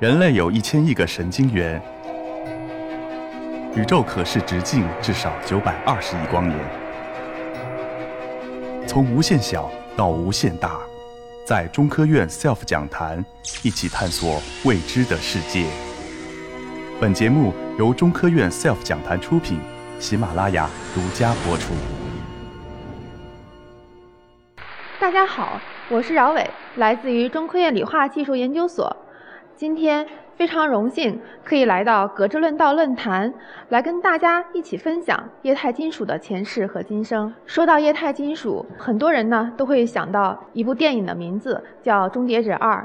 人类有一千亿个神经元，宇宙可视直径至少九百二十亿光年。从无限小到无限大，在中科院 SELF 讲坛一起探索未知的世界。本节目由中科院 SELF 讲坛出品，喜马拉雅独家播出。大家好，我是饶伟，来自于中科院理化技术研究所。今天非常荣幸可以来到格致论道论坛，来跟大家一起分享液态金属的前世和今生。说到液态金属，很多人呢都会想到一部电影的名字，叫《终结者二》。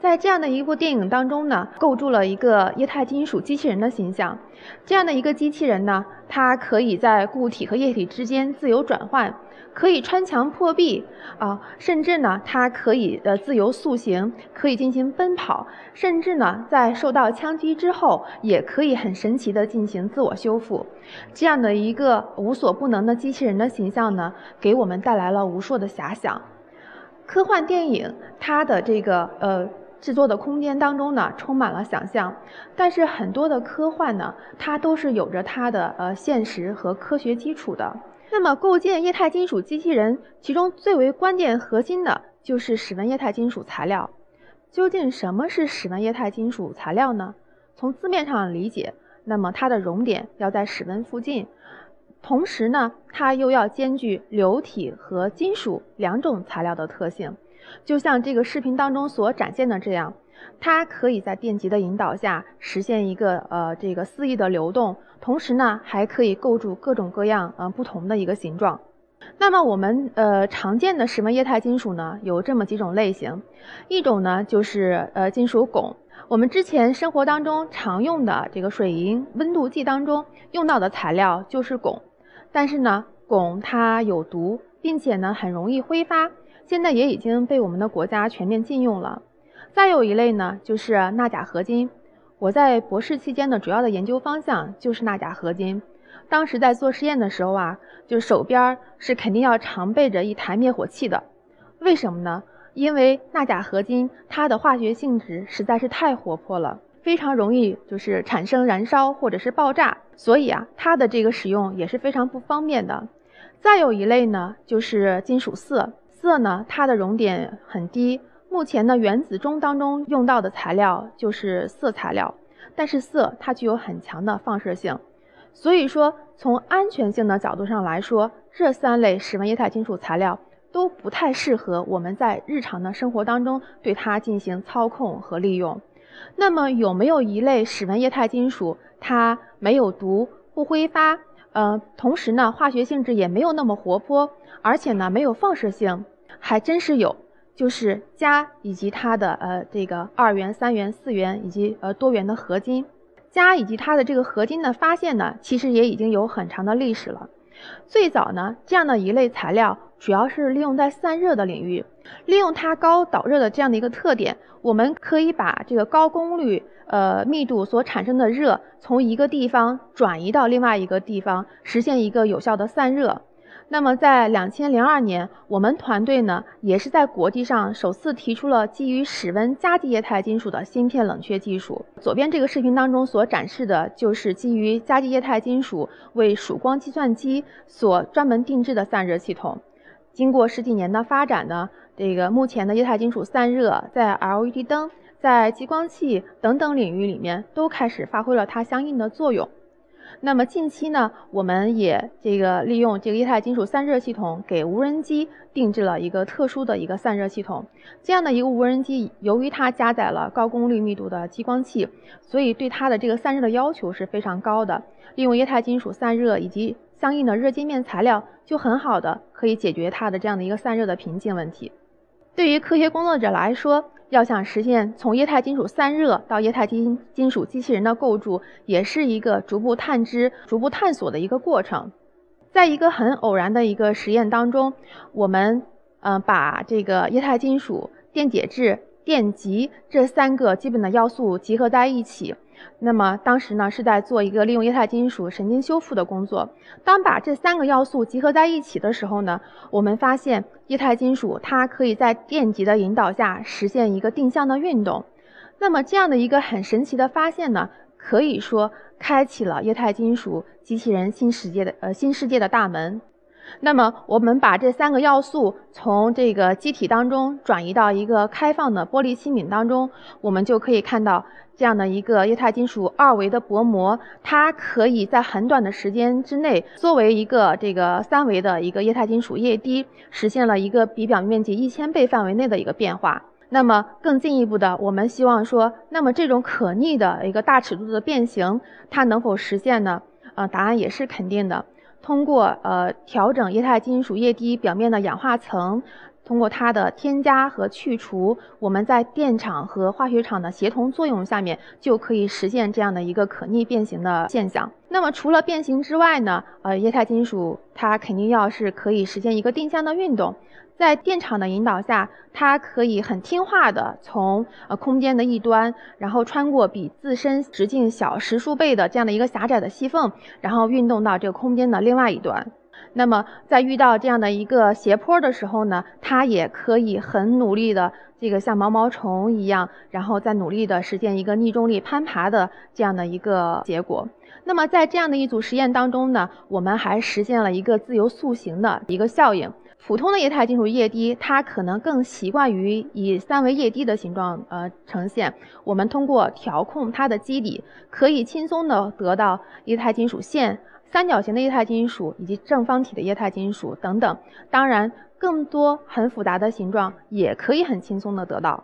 在这样的一部电影当中呢，构筑了一个液态金属机器人的形象。这样的一个机器人呢，它可以在固体和液体之间自由转换，可以穿墙破壁啊，甚至呢，它可以呃自由塑形，可以进行奔跑，甚至呢，在受到枪击之后，也可以很神奇的进行自我修复。这样的一个无所不能的机器人的形象呢，给我们带来了无数的遐想。科幻电影它的这个呃。制作的空间当中呢，充满了想象，但是很多的科幻呢，它都是有着它的呃现实和科学基础的。那么构建液态金属机器人，其中最为关键核心的就是室温液态金属材料。究竟什么是室温液态金属材料呢？从字面上理解，那么它的熔点要在室温附近，同时呢，它又要兼具流体和金属两种材料的特性。就像这个视频当中所展现的这样，它可以在电极的引导下实现一个呃这个肆意的流动，同时呢还可以构筑各种各样呃不同的一个形状。那么我们呃常见的室温液态金属呢有这么几种类型，一种呢就是呃金属汞，我们之前生活当中常用的这个水银温度计当中用到的材料就是汞，但是呢汞它有毒，并且呢很容易挥发。现在也已经被我们的国家全面禁用了。再有一类呢，就是钠钾合金。我在博士期间的主要的研究方向就是钠钾合金。当时在做实验的时候啊，就手边是肯定要常备着一台灭火器的。为什么呢？因为钠钾合金它的化学性质实在是太活泼了，非常容易就是产生燃烧或者是爆炸，所以啊，它的这个使用也是非常不方便的。再有一类呢，就是金属铯。铯呢，它的熔点很低。目前呢，原子钟当中用到的材料就是铯材料，但是铯它具有很强的放射性，所以说从安全性的角度上来说，这三类室温液态金属材料都不太适合我们在日常的生活当中对它进行操控和利用。那么有没有一类室温液态金属，它没有毒、不挥发，呃，同时呢，化学性质也没有那么活泼，而且呢，没有放射性？还真是有，就是镓以及它的呃这个二元、三元、四元以及呃多元的合金，镓以及它的这个合金的发现呢，其实也已经有很长的历史了。最早呢，这样的一类材料主要是利用在散热的领域，利用它高导热的这样的一个特点，我们可以把这个高功率呃密度所产生的热从一个地方转移到另外一个地方，实现一个有效的散热。那么，在两千零二年，我们团队呢也是在国际上首次提出了基于室温加级液态金属的芯片冷却技术。左边这个视频当中所展示的就是基于加级液态金属为曙光计算机所专门定制的散热系统。经过十几年的发展呢，这个目前的液态金属散热在 LED 灯、在激光器等等领域里面都开始发挥了它相应的作用。那么近期呢，我们也这个利用这个液态金属散热系统，给无人机定制了一个特殊的一个散热系统。这样的一个无人机，由于它加载了高功率密度的激光器，所以对它的这个散热的要求是非常高的。利用液态金属散热以及相应的热界面材料，就很好的可以解决它的这样的一个散热的瓶颈问题。对于科学工作者来说，要想实现从液态金属散热到液态金金属机器人的构筑，也是一个逐步探知、逐步探索的一个过程。在一个很偶然的一个实验当中，我们嗯把这个液态金属、电解质、电极这三个基本的要素集合在一起。那么当时呢是在做一个利用液态金属神经修复的工作。当把这三个要素集合在一起的时候呢，我们发现液态金属它可以在电极的引导下实现一个定向的运动。那么这样的一个很神奇的发现呢，可以说开启了液态金属机器人新世界的呃新世界的大门。那么，我们把这三个要素从这个机体当中转移到一个开放的玻璃器皿当中，我们就可以看到这样的一个液态金属二维的薄膜，它可以在很短的时间之内，作为一个这个三维的一个液态金属液滴，实现了一个比表面积一千倍范围内的一个变化。那么更进一步的，我们希望说，那么这种可逆的一个大尺度的变形，它能否实现呢？呃，答案也是肯定的。通过呃调整液态金属液滴表面的氧化层，通过它的添加和去除，我们在电场和化学场的协同作用下面，就可以实现这样的一个可逆变形的现象。那么除了变形之外呢，呃，液态金属它肯定要是可以实现一个定向的运动。在电场的引导下，它可以很听话的从呃空间的一端，然后穿过比自身直径小十数倍的这样的一个狭窄的细缝，然后运动到这个空间的另外一端。那么在遇到这样的一个斜坡的时候呢，它也可以很努力的这个像毛毛虫一样，然后再努力的实现一个逆重力攀爬的这样的一个结果。那么在这样的一组实验当中呢，我们还实现了一个自由塑形的一个效应。普通的液态金属液滴，它可能更习惯于以三维液滴的形状呃呈现。我们通过调控它的基底，可以轻松的得到液态金属线、三角形的液态金属以及正方体的液态金属等等。当然，更多很复杂的形状也可以很轻松的得到。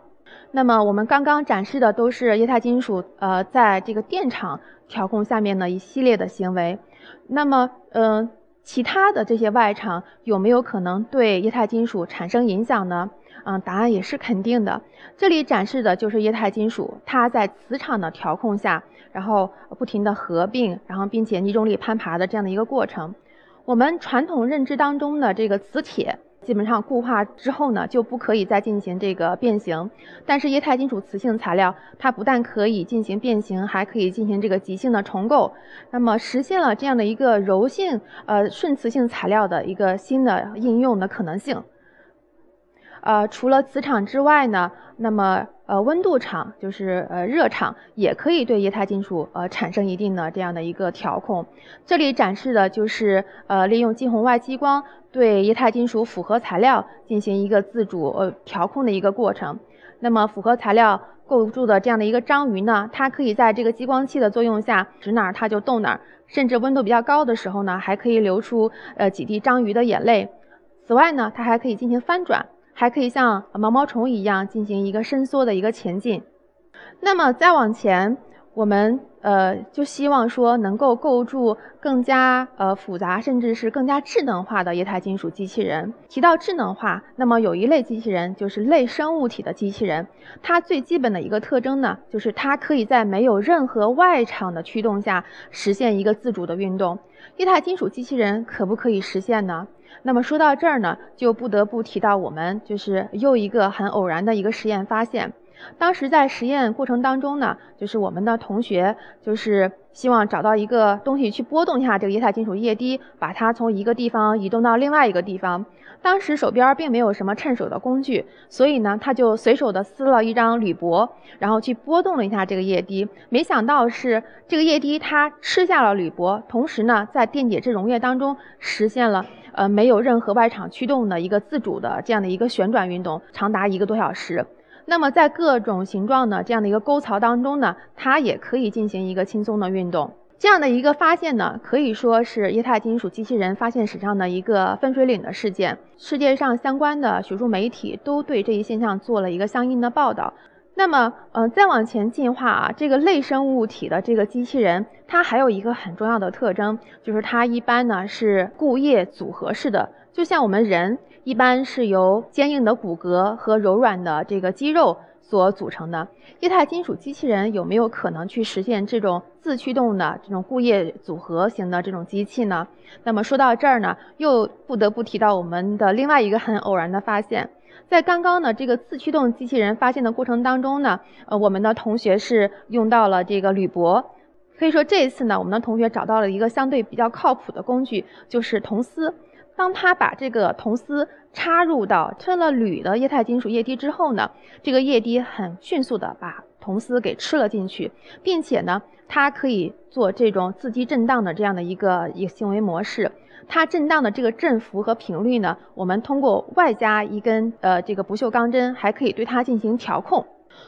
那么我们刚刚展示的都是液态金属呃在这个电场调控下面的一系列的行为。那么嗯。其他的这些外场有没有可能对液态金属产生影响呢？嗯，答案也是肯定的。这里展示的就是液态金属，它在磁场的调控下，然后不停的合并，然后并且逆重力攀爬的这样的一个过程。我们传统认知当中的这个磁铁。基本上固化之后呢，就不可以再进行这个变形。但是液态金属磁性材料，它不但可以进行变形，还可以进行这个极性的重构。那么实现了这样的一个柔性呃顺磁性材料的一个新的应用的可能性。呃，除了磁场之外呢，那么呃温度场就是呃热场也可以对液态金属呃产生一定的这样的一个调控。这里展示的就是呃利用近红外激光对液态金属复合材料进行一个自主呃调控的一个过程。那么复合材料构筑的这样的一个章鱼呢，它可以在这个激光器的作用下指哪儿它就动哪儿，甚至温度比较高的时候呢，还可以流出呃几滴章鱼的眼泪。此外呢，它还可以进行翻转。还可以像毛毛虫一样进行一个伸缩的一个前进。那么再往前，我们呃就希望说能够构筑更加呃复杂，甚至是更加智能化的液态金属机器人。提到智能化，那么有一类机器人就是类生物体的机器人。它最基本的一个特征呢，就是它可以在没有任何外场的驱动下实现一个自主的运动。液态金属机器人可不可以实现呢？那么说到这儿呢，就不得不提到我们就是又一个很偶然的一个实验发现。当时在实验过程当中呢，就是我们的同学就是希望找到一个东西去波动一下这个液态金属液滴，把它从一个地方移动到另外一个地方。当时手边并没有什么趁手的工具，所以呢，他就随手的撕了一张铝箔，然后去波动了一下这个液滴。没想到是这个液滴它吃下了铝箔，同时呢，在电解质溶液当中实现了。呃，没有任何外场驱动的一个自主的这样的一个旋转运动，长达一个多小时。那么在各种形状的这样的一个沟槽当中呢，它也可以进行一个轻松的运动。这样的一个发现呢，可以说是液态金属机器人发现史上的一个分水岭的事件。世界上相关的学术媒体都对这一现象做了一个相应的报道。那么，呃，再往前进化啊，这个类生物体的这个机器人，它还有一个很重要的特征，就是它一般呢是固液组合式的，就像我们人一般是由坚硬的骨骼和柔软的这个肌肉所组成的。液态金属机器人有没有可能去实现这种自驱动的这种固液组合型的这种机器呢？那么说到这儿呢，又不得不提到我们的另外一个很偶然的发现。在刚刚的这个自驱动机器人发现的过程当中呢，呃，我们的同学是用到了这个铝箔，可以说这一次呢，我们的同学找到了一个相对比较靠谱的工具，就是铜丝。当他把这个铜丝插入到吞了铝的液态金属液滴之后呢，这个液滴很迅速的把铜丝给吃了进去，并且呢，它可以做这种自激震荡的这样的一个一个行为模式。它震荡的这个振幅和频率呢，我们通过外加一根呃这个不锈钢针，还可以对它进行调控。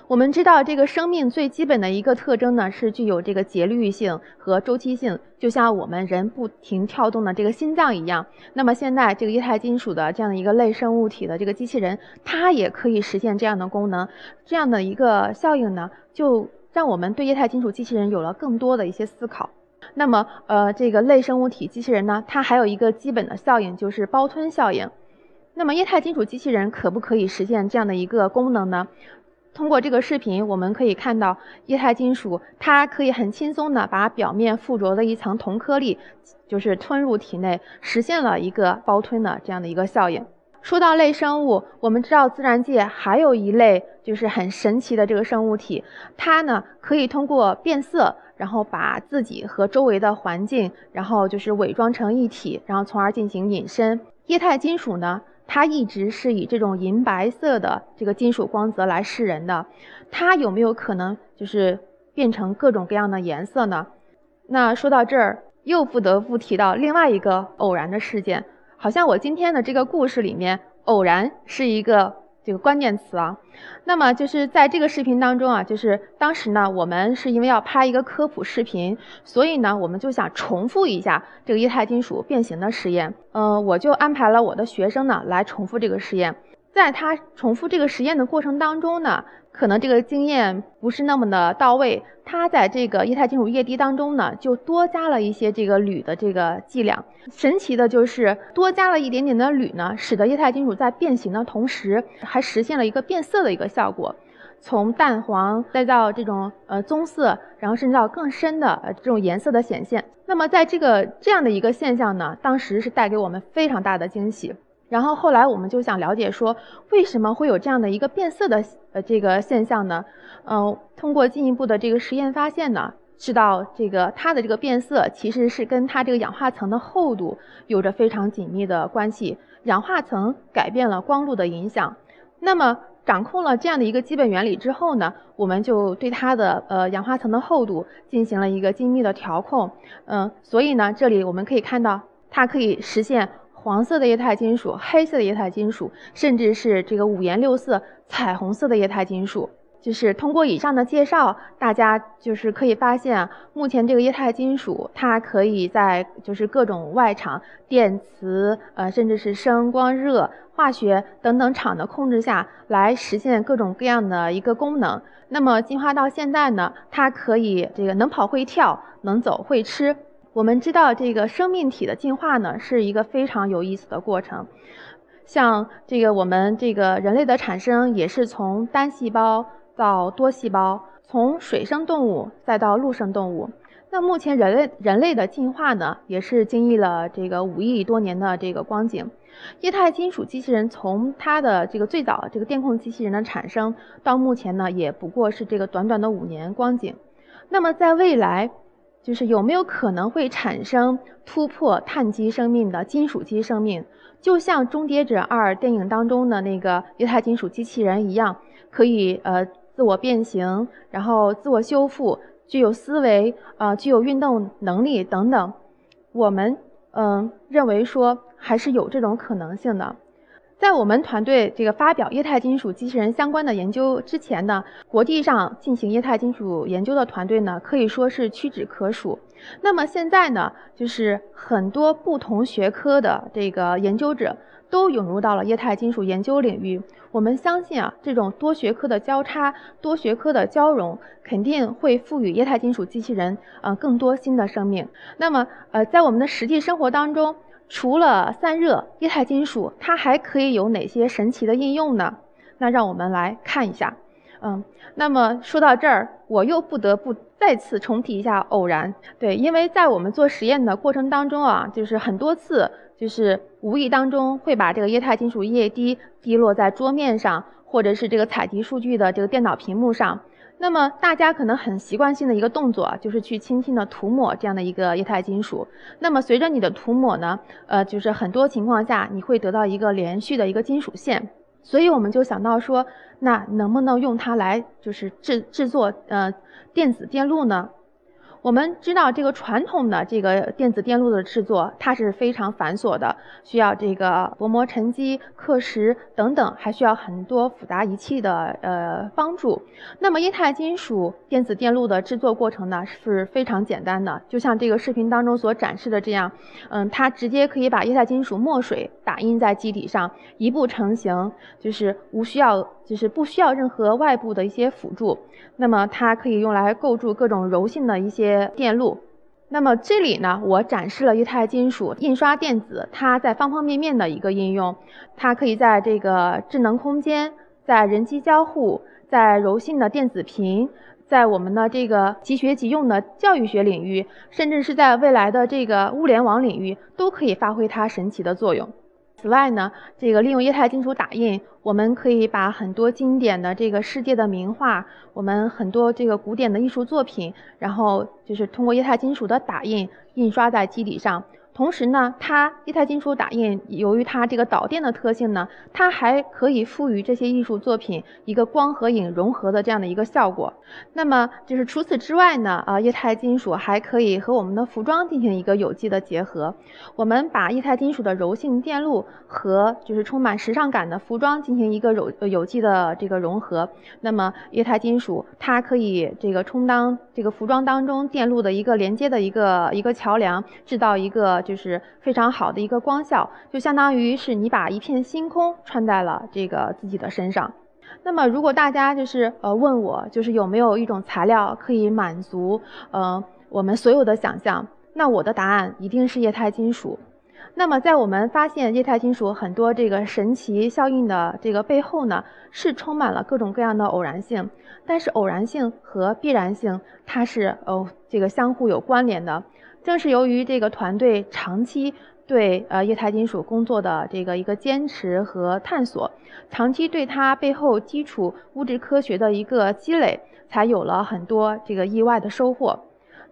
我们知道，这个生命最基本的一个特征呢，是具有这个节律性和周期性，就像我们人不停跳动的这个心脏一样。那么现在这个液态金属的这样的一个类生物体的这个机器人，它也可以实现这样的功能。这样的一个效应呢，就让我们对液态金属机器人有了更多的一些思考。那么，呃，这个类生物体机器人呢，它还有一个基本的效应，就是包吞效应。那么液态金属机器人可不可以实现这样的一个功能呢？通过这个视频，我们可以看到液态金属，它可以很轻松的把表面附着的一层铜颗粒，就是吞入体内，实现了一个包吞的这样的一个效应。说到类生物，我们知道自然界还有一类就是很神奇的这个生物体，它呢可以通过变色，然后把自己和周围的环境，然后就是伪装成一体，然后从而进行隐身。液态金属呢？它一直是以这种银白色的这个金属光泽来示人的，它有没有可能就是变成各种各样的颜色呢？那说到这儿，又不得不提到另外一个偶然的事件，好像我今天的这个故事里面，偶然是一个。这个关键词啊，那么就是在这个视频当中啊，就是当时呢，我们是因为要拍一个科普视频，所以呢，我们就想重复一下这个液态金属变形的实验。嗯，我就安排了我的学生呢来重复这个实验。在他重复这个实验的过程当中呢。可能这个经验不是那么的到位，它在这个液态金属液滴当中呢，就多加了一些这个铝的这个剂量。神奇的就是多加了一点点的铝呢，使得液态金属在变形的同时，还实现了一个变色的一个效果，从淡黄再到这种呃棕色，然后甚至到更深的呃这种颜色的显现。那么在这个这样的一个现象呢，当时是带给我们非常大的惊喜。然后后来我们就想了解说，为什么会有这样的一个变色的呃这个现象呢？嗯，通过进一步的这个实验发现呢，知道这个它的这个变色其实是跟它这个氧化层的厚度有着非常紧密的关系。氧化层改变了光路的影响。那么掌控了这样的一个基本原理之后呢，我们就对它的呃氧化层的厚度进行了一个精密的调控。嗯，所以呢，这里我们可以看到它可以实现。黄色的液态金属、黑色的液态金属，甚至是这个五颜六色、彩虹色的液态金属，就是通过以上的介绍，大家就是可以发现，目前这个液态金属它可以在就是各种外场、电磁呃，甚至是声光热、化学等等场的控制下来实现各种各样的一个功能。那么进化到现在呢，它可以这个能跑会跳，能走会吃。我们知道，这个生命体的进化呢，是一个非常有意思的过程。像这个我们这个人类的产生，也是从单细胞到多细胞，从水生动物再到陆生动物。那目前人类人类的进化呢，也是经历了这个五亿多年的这个光景。液态金属机器人从它的这个最早这个电控机器人的产生到目前呢，也不过是这个短短的五年光景。那么在未来，就是有没有可能会产生突破碳基生命的金属基生命，就像《终结者二》电影当中的那个液态金属机器人一样，可以呃自我变形，然后自我修复，具有思维，呃具有运动能力等等。我们嗯认为说还是有这种可能性的。在我们团队这个发表液态金属机器人相关的研究之前呢，国际上进行液态金属研究的团队呢，可以说是屈指可数。那么现在呢，就是很多不同学科的这个研究者都涌入到了液态金属研究领域。我们相信啊，这种多学科的交叉、多学科的交融，肯定会赋予液态金属机器人呃更多新的生命。那么呃，在我们的实际生活当中，除了散热，液态金属它还可以有哪些神奇的应用呢？那让我们来看一下。嗯，那么说到这儿，我又不得不再次重提一下偶然。对，因为在我们做实验的过程当中啊，就是很多次，就是无意当中会把这个液态金属液滴滴落在桌面上，或者是这个采集数据的这个电脑屏幕上。那么大家可能很习惯性的一个动作，就是去轻轻的涂抹这样的一个液态金属。那么随着你的涂抹呢，呃，就是很多情况下你会得到一个连续的一个金属线。所以我们就想到说，那能不能用它来就是制制作呃电子电路呢？我们知道这个传统的这个电子电路的制作，它是非常繁琐的，需要这个薄膜沉积、刻蚀等等，还需要很多复杂仪器的呃帮助。那么液态金属电子电路的制作过程呢是非常简单的，就像这个视频当中所展示的这样，嗯，它直接可以把液态金属墨水打印在基底上，一步成型，就是无需要，就是不需要任何外部的一些辅助。那么它可以用来构筑各种柔性的一些电路。那么这里呢，我展示了液态金属印刷电子，它在方方面面的一个应用。它可以在这个智能空间、在人机交互、在柔性的电子屏、在我们的这个即学即用的教育学领域，甚至是在未来的这个物联网领域，都可以发挥它神奇的作用。此外呢，这个利用液态金属打印，我们可以把很多经典的这个世界的名画，我们很多这个古典的艺术作品，然后就是通过液态金属的打印印刷在基底上。同时呢，它液态金属打印由于它这个导电的特性呢，它还可以赋予这些艺术作品一个光和影融合的这样的一个效果。那么就是除此之外呢，啊，液态金属还可以和我们的服装进行一个有机的结合。我们把液态金属的柔性电路和就是充满时尚感的服装进行一个有有机的这个融合。那么液态金属它可以这个充当这个服装当中电路的一个连接的一个一个桥梁，制造一个。就是非常好的一个光效，就相当于是你把一片星空穿在了这个自己的身上。那么，如果大家就是呃问我，就是有没有一种材料可以满足呃我们所有的想象，那我的答案一定是液态金属。那么，在我们发现液态金属很多这个神奇效应的这个背后呢，是充满了各种各样的偶然性。但是，偶然性和必然性它是呃这个相互有关联的。正是由于这个团队长期对呃液态金属工作的这个一个坚持和探索，长期对它背后基础物质科学的一个积累，才有了很多这个意外的收获。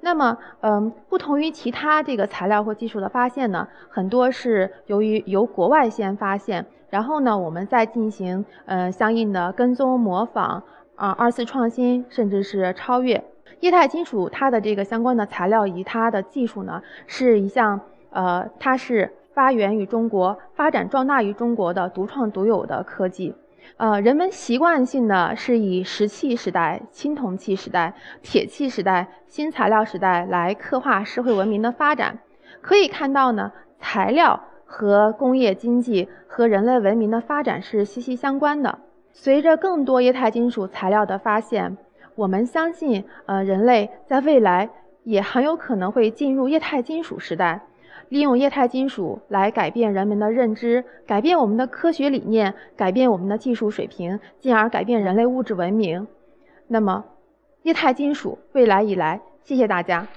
那么，嗯，不同于其他这个材料或技术的发现呢，很多是由于由国外先发现，然后呢，我们再进行呃相应的跟踪模仿啊二次创新，甚至是超越。液态金属它的这个相关的材料以及它的技术呢，是一项呃，它是发源于中国、发展壮大于中国的独创独有的科技。呃，人们习惯性的是以石器时代、青铜器时代、铁器时代、新材料时代来刻画社会文明的发展。可以看到呢，材料和工业经济和人类文明的发展是息息相关的。随着更多液态金属材料的发现。我们相信，呃，人类在未来也很有可能会进入液态金属时代，利用液态金属来改变人们的认知，改变我们的科学理念，改变我们的技术水平，进而改变人类物质文明。那么，液态金属未来以来，谢谢大家。